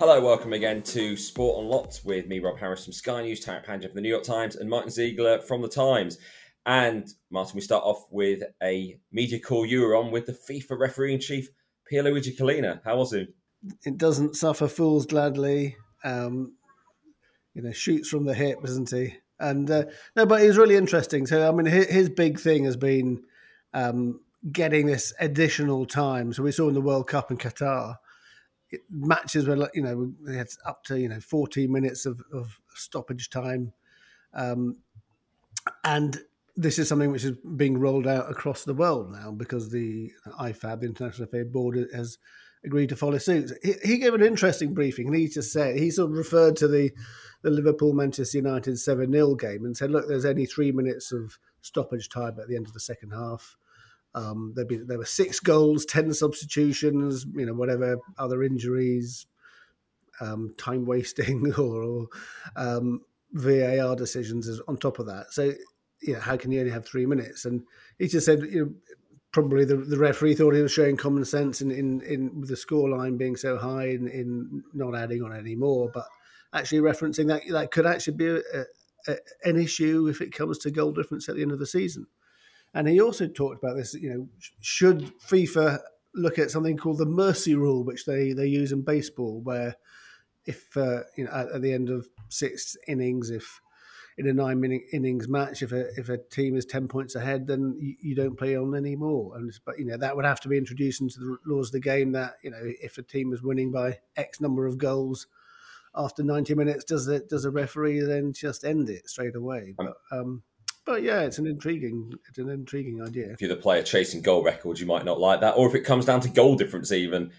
Hello, welcome again to Sport Unlocked with me, Rob Harris from Sky News, Tariq Panja from the New York Times, and Martin Ziegler from the Times. And Martin, we start off with a media call you were on with the FIFA referee in chief, Pierluigi Collina. How was he? It doesn't suffer fools gladly. Um, you know, shoots from the hip, isn't he? And uh, no, but he's really interesting. So, I mean, his, his big thing has been um, getting this additional time. So we saw in the World Cup in Qatar matches were you know had up to you know 14 minutes of, of stoppage time um, and this is something which is being rolled out across the world now because the IFAB, the International Fair Board, has agreed to follow suit. He, he, gave an interesting briefing, and he just said he sort of referred to the the Liverpool Manchester United seven 0 game and said, "Look, there's only three minutes of stoppage time at the end of the second half. Um, there, be, there were six goals, ten substitutions, you know, whatever other injuries, um, time wasting, or, or um, VAR decisions is on top of that. So, you know, how can you only have three minutes? And he just said, you know, probably the, the referee thought he was showing common sense in in, in with the scoreline being so high in, in not adding on any more, but actually referencing that that could actually be a, a, an issue if it comes to goal difference at the end of the season. And he also talked about this, you know, should FIFA look at something called the mercy rule, which they, they use in baseball, where if, uh, you know, at, at, the end of six innings, if in a nine minute innings match, if a, if a team is 10 points ahead, then you, you don't play on anymore. And, but, you know, that would have to be introduced into the laws of the game that, you know, if a team is winning by X number of goals, after 90 minutes, does it does a referee then just end it straight away? But um, but yeah, it's an intriguing, it's an intriguing idea. If you're the player chasing goal records, you might not like that. Or if it comes down to goal difference, even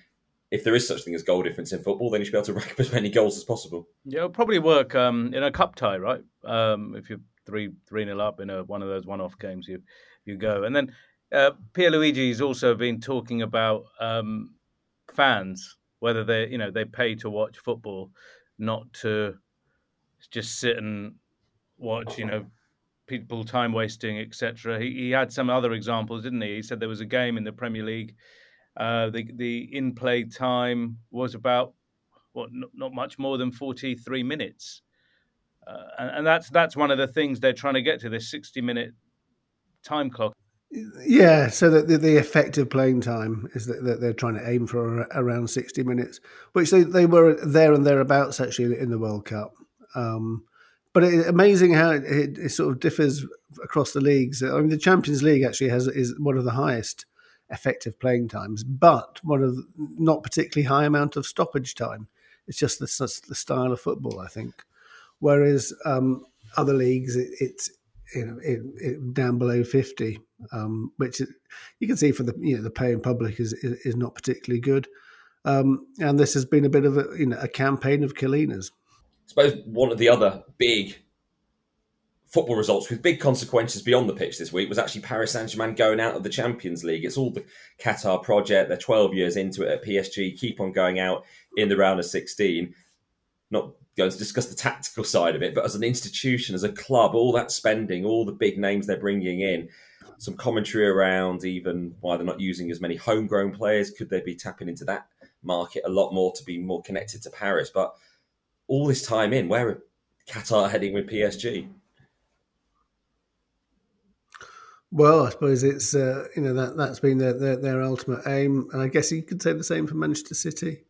if there is such a thing as goal difference in football, then you should be able to rack up as many goals as possible. Yeah, it'll probably work um, in a cup tie, right? Um, if you're three three nil up in a one of those one off games, you you go. And then uh, Pierluigi's also been talking about um, fans, whether they you know they pay to watch football, not to just sit and watch, you know, people time wasting, etc. He, he had some other examples, didn't he? He said there was a game in the Premier League. Uh, the the in play time was about what not, not much more than forty three minutes, uh, and, and, that's that's one of the things they're trying to get to this sixty minute time clock. Yeah, so that the, the, effective playing time is that, that, they're trying to aim for around sixty minutes, which they, they were there and thereabouts actually in the World Cup. Um, but it, amazing how it, it, it, sort of differs across the leagues. I mean, the Champions League actually has is one of the highest effective playing times, but one of the, not particularly high amount of stoppage time. It's just the, the style of football, I think. Whereas um, other leagues, it's you know down below fifty, um, which you can see for the you know the paying public is is, not particularly good. Um, and this has been a bit of a you know a campaign of Collina's suppose one of the other big football results with big consequences beyond the pitch this week was actually Paris Saint Germain going out of the Champions League. It's all the Qatar project. They're 12 years into it at PSG, keep on going out in the round of 16. Not going to discuss the tactical side of it, but as an institution, as a club, all that spending, all the big names they're bringing in, some commentary around even why they're not using as many homegrown players. Could they be tapping into that market a lot more to be more connected to Paris? But all this time in, where are Qatar heading with PSG? Well, I suppose it's uh, you know that that's been their, their, their ultimate aim, and I guess you could say the same for Manchester City.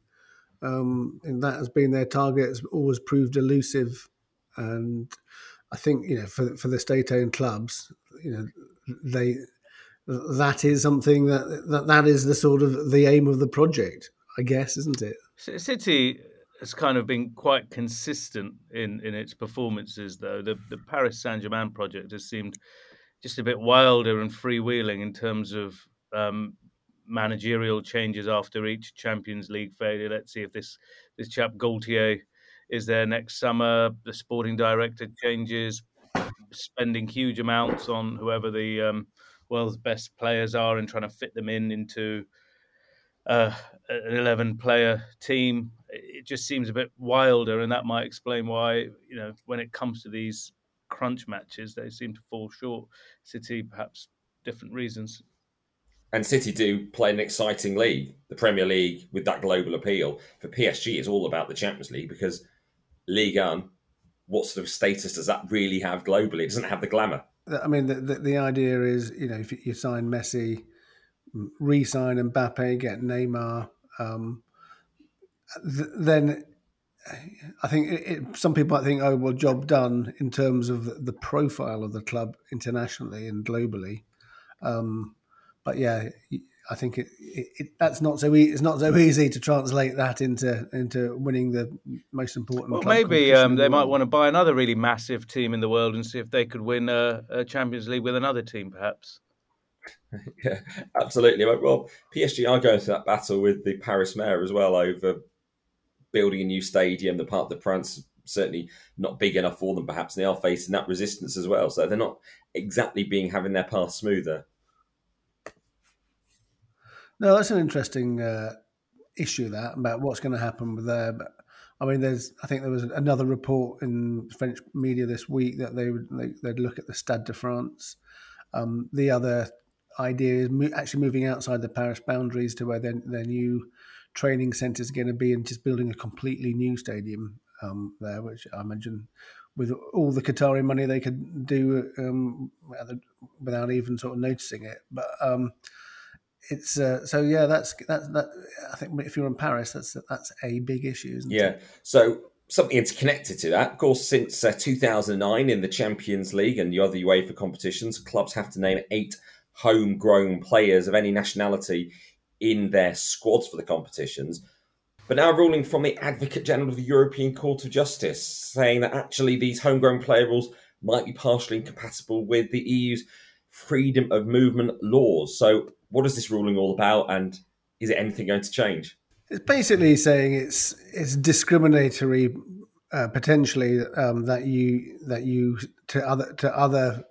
Um, and that has been their target. Has always proved elusive, and I think you know for for the state-owned clubs, you know they that is something that that that is the sort of the aim of the project, I guess, isn't it? City has kind of been quite consistent in, in its performances, though. The, the Paris Saint Germain project has seemed just a bit wilder and freewheeling in terms of um, managerial changes after each Champions League failure. Let's see if this, this chap Galtier is there next summer. The sporting director changes, spending huge amounts on whoever the um, world's best players are and trying to fit them in into uh, an 11 player team it just seems a bit wilder, and that might explain why you know when it comes to these crunch matches, they seem to fall short. City, perhaps different reasons. And City do play an exciting league, the Premier League, with that global appeal. For PSG, it's all about the Champions League because league 1, what sort of status does that really have globally? It doesn't have the glamour. I mean, the, the, the idea is, you know, if you sign Messi, re-sign Mbappe, get Neymar, um, th- then I think it, it, some people might think, oh, well, job done in terms of the profile of the club internationally and globally. Um, but yeah, I think it, it, that's not so e- it's not so easy to translate that into into winning the most important. Well, maybe um, they the might want to buy another really massive team in the world and see if they could win a, a Champions League with another team, perhaps. yeah, absolutely. Well, PSG are going through that battle with the Paris mayor as well over building a new stadium. The Parc des Princes certainly not big enough for them, perhaps, and they are facing that resistance as well. So they're not exactly being having their path smoother. No, that's an interesting uh, issue that about what's going to happen with there. But I mean, there's I think there was another report in French media this week that they would they, would look at the Stade de France. Um, the other idea is mo- actually moving outside the Paris boundaries to where their, their new training centres are going to be, and just building a completely new stadium um, there, which I imagine with all the Qatari money they could do um, without even sort of noticing it. But um, it's uh, so yeah. That's that's that. I think if you're in Paris, that's that's a big issue, yeah. It? So something interconnected to that. Of course, since uh, 2009 in the Champions League and the other UEFA competitions, clubs have to name eight homegrown players of any nationality in their squads for the competitions. But now ruling from the Advocate General of the European Court of Justice, saying that actually these homegrown player rules might be partially incompatible with the EU's freedom of movement laws. So, what is this ruling all about, and is it anything going to change? It's basically saying it's it's discriminatory uh, potentially um, that you that you to other to other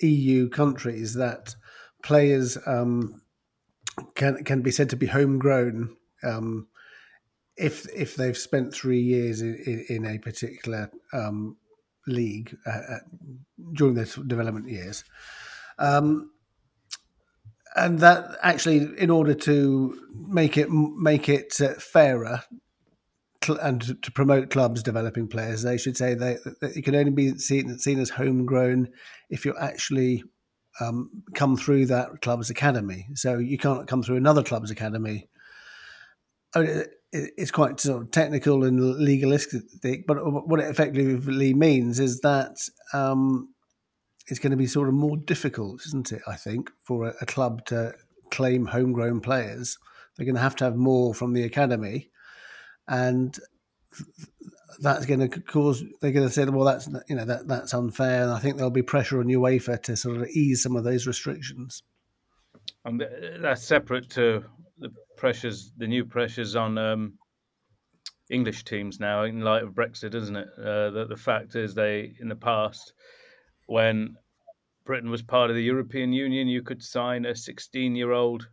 EU countries that players um, can can be said to be homegrown um, if if they've spent three years in, in, a particular um, league uh, uh during their development years. Um, and that actually, in order to make it make it uh, fairer and to promote clubs developing players, they should say they, that you can only be seen, seen as homegrown if you're actually um, come through that club's academy. So you can't come through another club's academy. Mean, it's quite sort of technical and legalistic, but what it effectively means is that um, it's going to be sort of more difficult, isn't it? I think for a, a club to claim homegrown players, they're going to have to have more from the academy, and that's going to cause they're going to say, well, that's you know that that's unfair, and I think there'll be pressure on UEFA to sort of ease some of those restrictions. And that's separate to the pressures, the new pressures on um, English teams now in light of Brexit, isn't it? Uh, the, the fact is, they in the past, when Britain was part of the European Union, you could sign a 16-year-old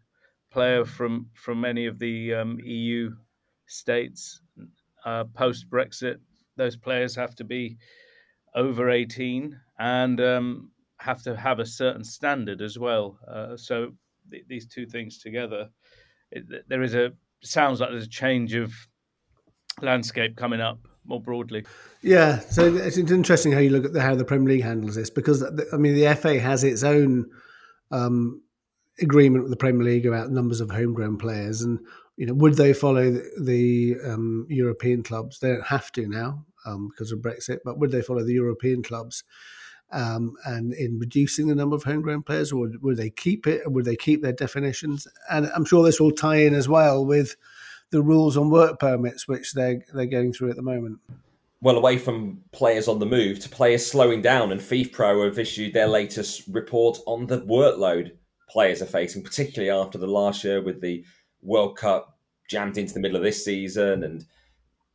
player from from any of the um, EU states uh, post Brexit, those players have to be over 18 and um, have to have a certain standard as well. Uh, so th- these two things together, it, there is a sounds like there's a change of landscape coming up more broadly. Yeah, so it's interesting how you look at the, how the Premier League handles this because I mean the FA has its own um, agreement with the Premier League about numbers of homegrown players, and you know, would they follow the, the um, European clubs? They don't have to now um, because of Brexit, but would they follow the European clubs? Um, and in reducing the number of homegrown players, or would, would they keep it? Would they keep their definitions? And I'm sure this will tie in as well with the rules on work permits, which they're they're going through at the moment. Well, away from players on the move to players slowing down, and FIFPro have issued their latest report on the workload players are facing, particularly after the last year with the World Cup jammed into the middle of this season and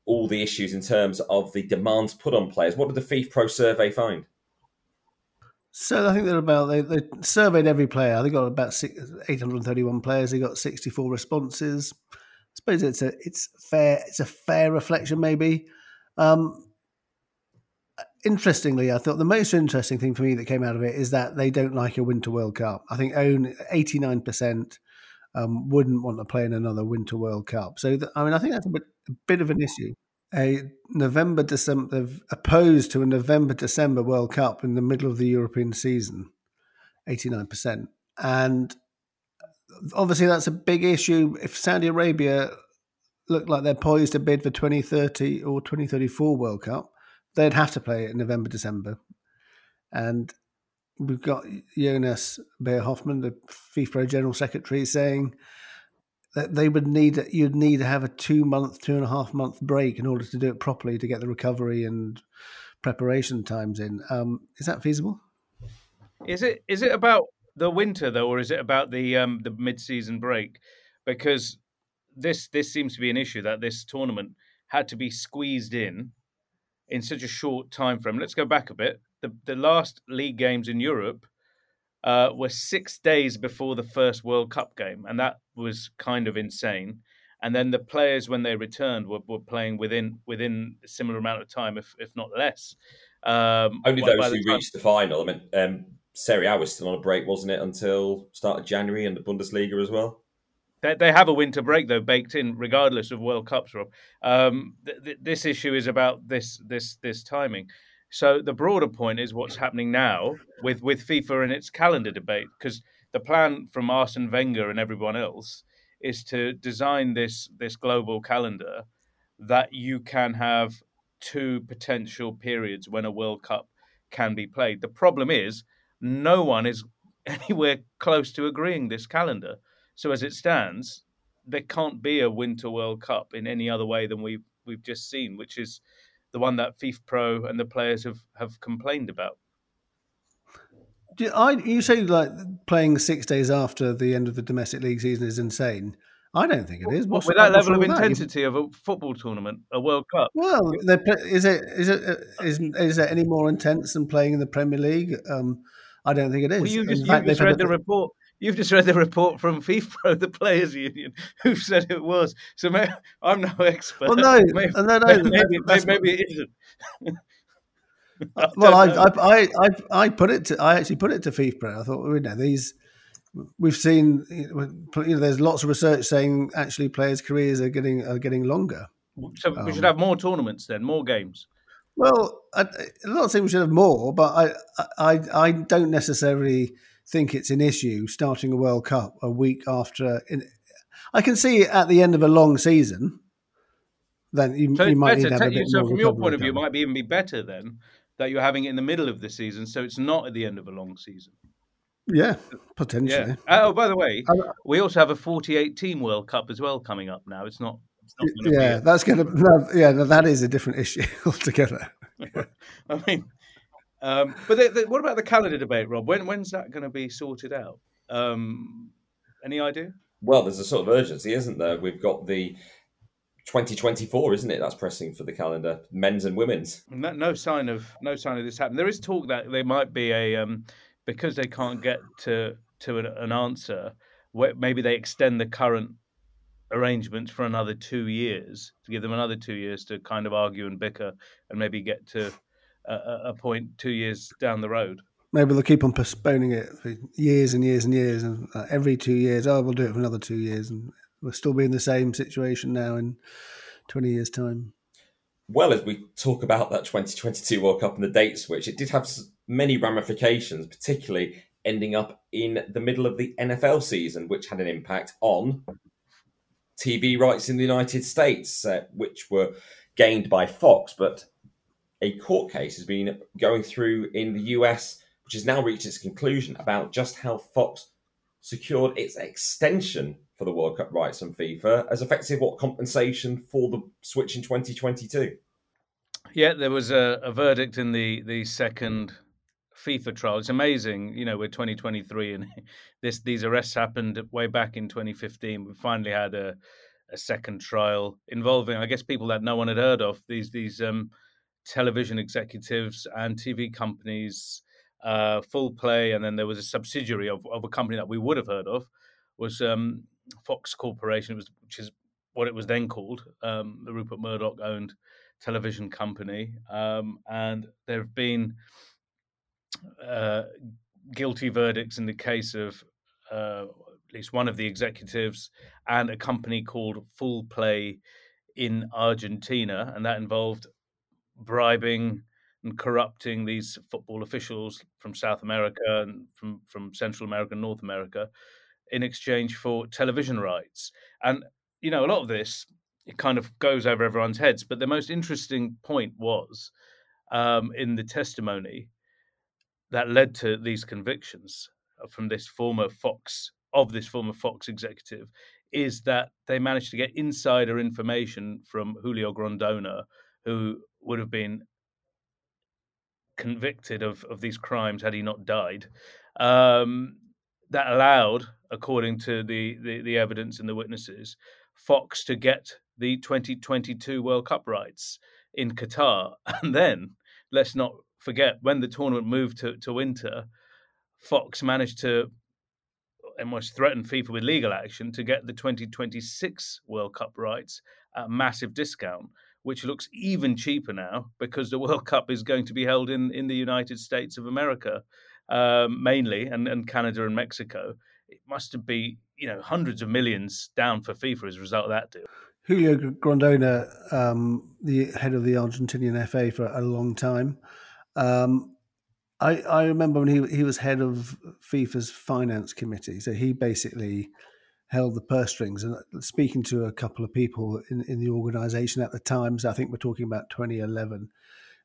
all the issues in terms of the demands put on players. What did the FIFPro survey find? So I think they're about they, they surveyed every player. They got about 831 players. They got 64 responses. I suppose it's a it's fair it's a fair reflection maybe. Um, interestingly, I thought the most interesting thing for me that came out of it is that they don't like a Winter World Cup. I think own eighty nine percent um, wouldn't want to play in another Winter World Cup. So, th- I mean, I think that's a bit, a bit of an issue. A November December opposed to a November December World Cup in the middle of the European season, eighty nine percent, and obviously that's a big issue. If Saudi Arabia look like they're poised to bid for 2030 or 2034 World Cup, they'd have to play it in November, December. And we've got Jonas Baer-Hoffmann, the FIFA General Secretary, saying that they would need you'd need to have a two month, two and a half month break in order to do it properly to get the recovery and preparation times in. Um, is that feasible? Is it is it about the winter though, or is it about the um, the mid season break? Because this this seems to be an issue that this tournament had to be squeezed in in such a short time frame. Let's go back a bit. The the last league games in Europe uh, were six days before the first World Cup game, and that was kind of insane. And then the players, when they returned, were, were playing within within a similar amount of time, if if not less. Um, Only those who time... reached the final. I mean, um, Serie A was still on a break, wasn't it, until start of January, and the Bundesliga as well. They, they have a winter break though baked in, regardless of World Cups. Rob, um, th- th- this issue is about this this this timing. So the broader point is what's happening now with with FIFA and its calendar debate, because the plan from Arsene Wenger and everyone else is to design this this global calendar that you can have two potential periods when a World Cup can be played. The problem is no one is anywhere close to agreeing this calendar. So as it stands, there can't be a Winter World Cup in any other way than we've we've just seen, which is the one that FIFPro and the players have, have complained about. You, I, you say like playing six days after the end of the domestic league season is insane. I don't think it is. What's, with that level of intensity that? of a football tournament, a World Cup. Well, is it is it is is it any more intense than playing in the Premier League? Um, I don't think it is. Well, you just, fact, just read the report. You've just read the report from FIFA, the players' union, who said it was. So maybe, I'm no expert. Well, no, maybe, no, no, maybe, maybe, maybe it isn't. I well, I, I, I, I put it to, I actually put it to FIFA. I thought, you know, these, we've seen, you know, there's lots of research saying actually players' careers are getting are getting longer. So we um, should have more tournaments then, more games. Well, I, am not saying we should have more, but I, I, I don't necessarily think it's an issue starting a World Cup a week after. In, I can see at the end of a long season. Then you, so you might better, need to have a bit So, from your point of view, it might even be better then that you're having it in the middle of the season, so it's not at the end of a long season. Yeah, potentially. Yeah. Oh, by the way, uh, we also have a 48 team World Cup as well coming up now. It's not yeah, that's going to. Yeah, that is a different issue altogether. I mean, um, but the, the, what about the calendar debate, Rob? When when's that going to be sorted out? Um, any idea? Well, there's a sort of urgency, isn't there? We've got the 2024, isn't it? That's pressing for the calendar, men's and women's. No, no sign of no sign of this happening. There is talk that there might be a um, because they can't get to to an, an answer. Maybe they extend the current arrangements for another two years to give them another two years to kind of argue and bicker and maybe get to a, a point two years down the road. Maybe they'll keep on postponing it for years and years and years, and uh, every two years, oh, we'll do it for another two years, and we'll still be in the same situation now in twenty years' time. Well, as we talk about that 2022 World Cup and the date switch, it did have many ramifications, particularly ending up in the middle of the NFL season, which had an impact on TV rights in the United States, uh, which were gained by Fox. But a court case has been going through in the US, which has now reached its conclusion about just how Fox secured its extension for the World Cup rights on FIFA as effective what compensation for the switch in 2022. Yeah, there was a, a verdict in the the second FIFA trial. It's amazing, you know, we're 2023 and this these arrests happened way back in 2015. We finally had a, a second trial involving, I guess, people that no one had heard of. These these um, television executives and TV companies, uh, Full Play, and then there was a subsidiary of, of a company that we would have heard of, was um, Fox Corporation, which is what it was then called, um, the Rupert Murdoch owned television company, um, and there have been uh, guilty verdicts in the case of uh, at least one of the executives and a company called Full Play in Argentina, and that involved bribing and corrupting these football officials from South America and from, from Central America and North America in exchange for television rights. And, you know, a lot of this, it kind of goes over everyone's heads. But the most interesting point was um, in the testimony that led to these convictions from this former Fox, of this former Fox executive, is that they managed to get insider information from Julio Grondona, who would have been convicted of, of these crimes had he not died. Um, that allowed, according to the, the, the evidence and the witnesses, Fox to get the 2022 World Cup rights in Qatar. And then, let's not forget, when the tournament moved to, to winter, Fox managed to almost threaten FIFA with legal action to get the 2026 World Cup rights at a massive discount which looks even cheaper now because the World Cup is going to be held in, in the United States of America um, mainly, and, and Canada and Mexico. It must be you know hundreds of millions down for FIFA as a result of that deal. Julio Grondona, um, the head of the Argentinian FA for a long time. Um, I, I remember when he he was head of FIFA's finance committee, so he basically held the purse strings. And uh, speaking to a couple of people in, in the organisation at the time, so I think we're talking about 2011,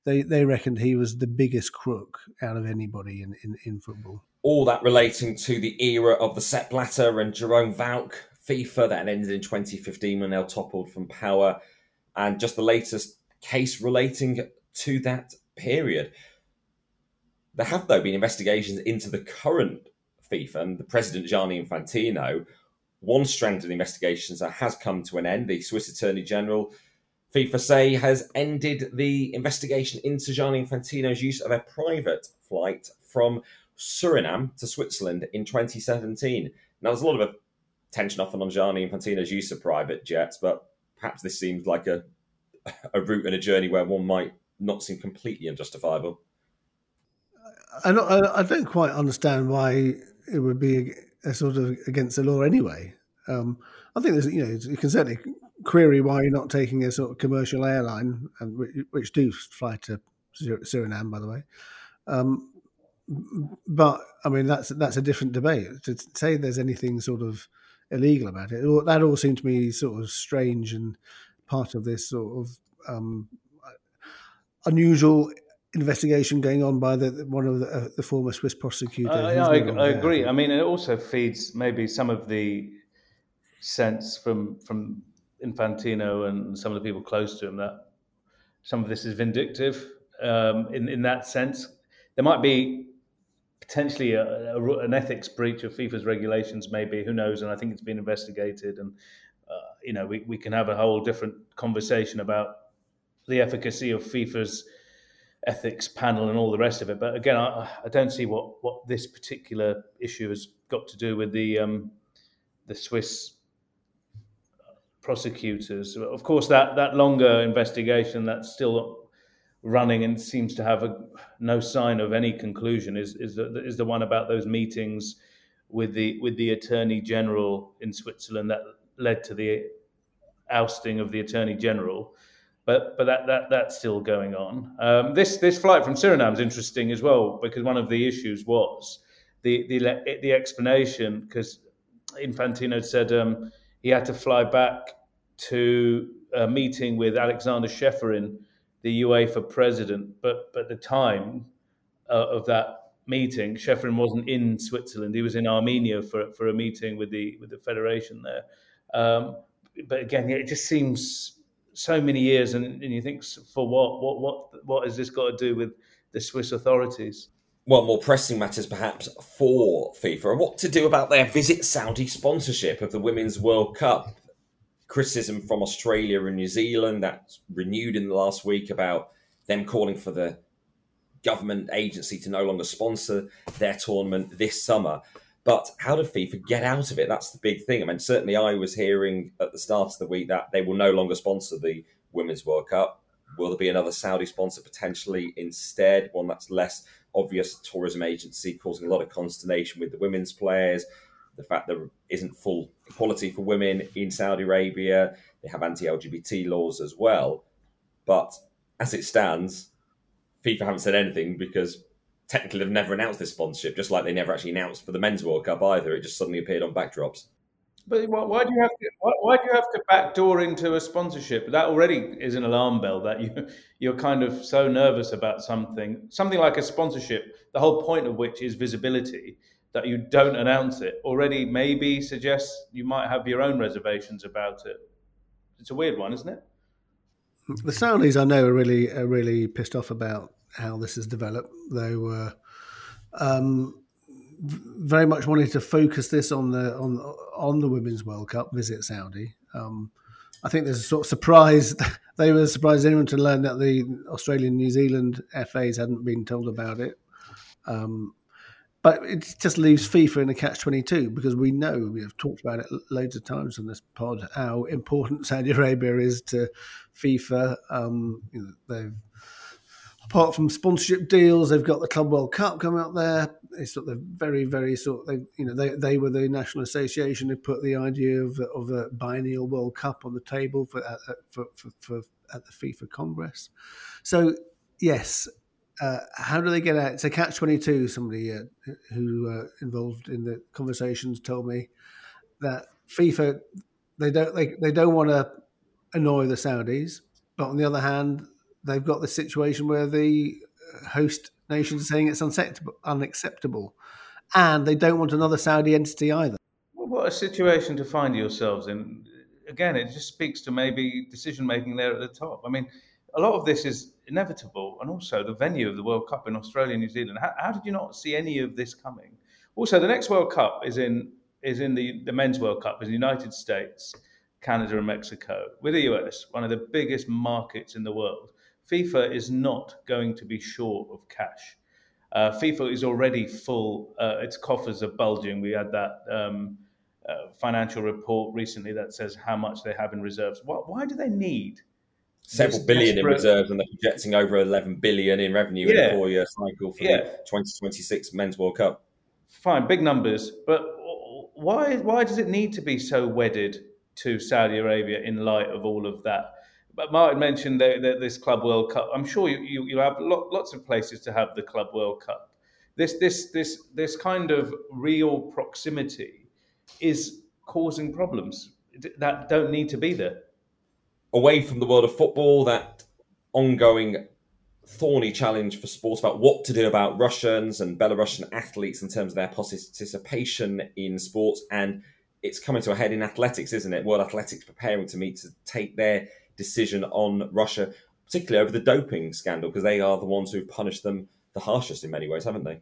they, they reckoned he was the biggest crook out of anybody in, in, in football. All that relating to the era of the Sepp Blatter and Jerome Valcke FIFA that ended in 2015 when they toppled from power, and just the latest case relating to that period. There have, though, been investigations into the current FIFA and the president, Gianni Infantino, one strand of the investigations that has come to an end. The Swiss Attorney General, FIFA say, has ended the investigation into Gianni Infantino's use of a private flight from Suriname to Switzerland in 2017. Now, there's a lot of attention often on Gianni Infantino's use of private jets, but perhaps this seems like a, a route and a journey where one might not seem completely unjustifiable. I don't, I don't quite understand why it would be sort of against the law anyway. Um, I think there's, you know, you can certainly query why you're not taking a sort of commercial airline, and which do fly to Suriname, by the way. Um, but I mean, that's that's a different debate. To say there's anything sort of illegal about it, that all seemed to me sort of strange and part of this sort of um, unusual investigation going on by the one of the, uh, the former Swiss prosecutors. Yeah, I, I agree. I mean, it also feeds maybe some of the sense from from Infantino and some of the people close to him that some of this is vindictive. Um, in in that sense, there might be potentially a, a, an ethics breach of FIFA's regulations. Maybe who knows? And I think it's been investigated. And uh, you know, we we can have a whole different conversation about the efficacy of FIFA's ethics panel and all the rest of it. But again, I, I don't see what, what this particular issue has got to do with the um, the Swiss prosecutors. Of course, that that longer investigation that's still running and seems to have a, no sign of any conclusion is is the, is the one about those meetings with the with the attorney general in Switzerland that led to the ousting of the attorney general but but that, that that's still going on. Um, this this flight from Suriname is interesting as well because one of the issues was the the the explanation because Infantino said um, he had to fly back to a meeting with Alexander Ceferin, the UEFA president, but but the time uh, of that meeting, Ceferin wasn't in Switzerland; he was in Armenia for for a meeting with the with the federation there. Um, but again, it just seems so many years, and, and you think, for what? What what what has this got to do with the Swiss authorities? Well, more pressing matters perhaps for FIFA and what to do about their Visit Saudi sponsorship of the Women's World Cup. Criticism from Australia and New Zealand that's renewed in the last week about them calling for the government agency to no longer sponsor their tournament this summer. But how did FIFA get out of it? That's the big thing. I mean, certainly I was hearing at the start of the week that they will no longer sponsor the Women's World Cup. Will there be another Saudi sponsor potentially instead? One that's less obvious tourism agency causing a lot of consternation with the women's players. The fact there isn't full equality for women in Saudi Arabia. They have anti LGBT laws as well. But as it stands, FIFA haven't said anything because technically they've never announced this sponsorship, just like they never actually announced for the men's World Cup either. It just suddenly appeared on backdrops. But why, do you have to? Why, why, do you have to backdoor into a sponsorship? That already is an alarm bell. That you you're kind of so nervous about something, something like a sponsorship. The whole point of which is visibility. That you don't announce it already maybe suggests you might have your own reservations about it. It's a weird one, isn't it? The Saudis, I know, are really are really pissed off about how this has developed. They were um, very much wanting to focus this on the on on the Women's World Cup. Visit Saudi. Um, I think there's a sort of surprise. they were surprised anyone to learn that the Australian New Zealand FAs hadn't been told about it. Um, but it just leaves FIFA in a catch 22 because we know, we have talked about it loads of times on this pod, how important Saudi Arabia is to FIFA. Um, you know, they've apart from sponsorship deals, they've got the Club World Cup coming up there. It's sort of very, very sort. Of, they, you know, they they were the national association who put the idea of of a biennial World Cup on the table for for, for, for at the FIFA Congress. So yes, uh, how do they get out? It's a catch twenty two. Somebody uh, who uh, involved in the conversations told me that FIFA they don't they, they don't want to annoy the Saudis, but on the other hand, they've got the situation where the uh, host nations are saying it's unacceptable, and they don't want another Saudi entity either. Well, what a situation to find yourselves in. Again, it just speaks to maybe decision making there at the top. I mean a lot of this is inevitable, and also the venue of the World Cup in Australia, and New Zealand. How, how, did you not see any of this coming? Also, the next World Cup is in is in the the men's World Cup in the United States, Canada, and Mexico with the US, one of the biggest markets in the world. FIFA is not going to be short of cash. Uh, FIFA is already full; uh, its coffers are bulging. We had that. Um, uh, financial report recently that says how much they have in reserves. Why, why do they need several billion in reserves and they're projecting over 11 billion in revenue yeah. in a four year cycle for yeah. the 2026 Men's World Cup. Fine, big numbers, but why why does it need to be so wedded to Saudi Arabia in light of all of that? But Martin mentioned that, that this Club World Cup. I'm sure you, you, you have lots of places to have the Club World Cup. This this this this kind of real proximity is causing problems that don't need to be there away from the world of football, that ongoing thorny challenge for sports about what to do about Russians and Belarusian athletes in terms of their participation in sports. And it's coming to a head in athletics, isn't it? World Athletics preparing to meet to take their decision on Russia, particularly over the doping scandal, because they are the ones who've punished them the harshest in many ways, haven't they?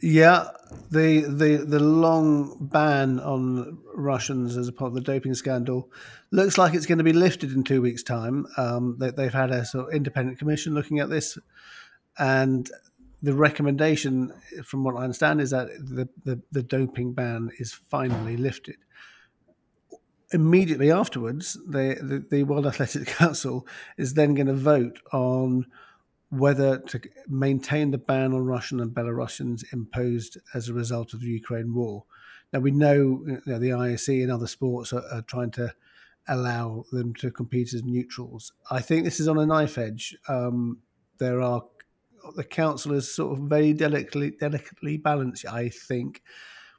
Yeah, the the the long ban on Russians as a part of the doping scandal looks like it's going to be lifted in two weeks' time. Um, they, have had a sort of independent commission looking at this, and the recommendation, from what I understand, is that the the, the doping ban is finally lifted. Immediately afterwards, the, the, World Athletics Council is then going to vote on whether to maintain the ban on Russian and Belarusians imposed as a result of the Ukraine war. Now we know, you know the IOC and other sports are, are, trying to allow them to compete as neutrals. I think this is on a knife edge. Um, there are the council is sort of very delicately delicately balanced. I think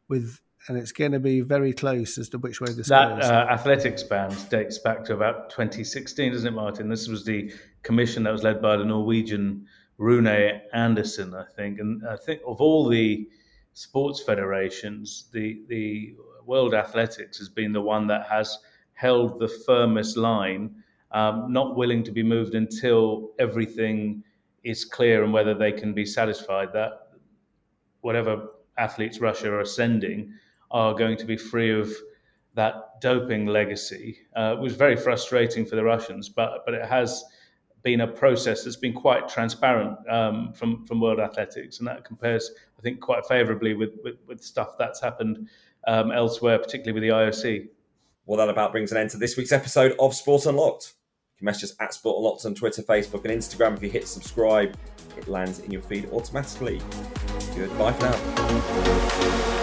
with and it's going to be very close as to which way this that, goes. That uh, athletics ban dates back to about 2016, doesn't it, Martin? This was the commission that was led by the Norwegian Rune Andersen, I think. And I think of all the sports federations, the the World Athletics has been the one that has held the firmest line, um, not willing to be moved until everything is clear and whether they can be satisfied that whatever athletes Russia are sending are going to be free of that doping legacy. Uh, it was very frustrating for the Russians, but but it has been a process that's been quite transparent um, from from World Athletics, and that compares, I think, quite favourably with, with, with stuff that's happened um, elsewhere, particularly with the IOC. Well, that about brings an end to this week's episode of Sport Unlocked. You can message us at Sport Unlocked on Twitter, Facebook, and Instagram. If you hit subscribe, it lands in your feed automatically. Goodbye for now.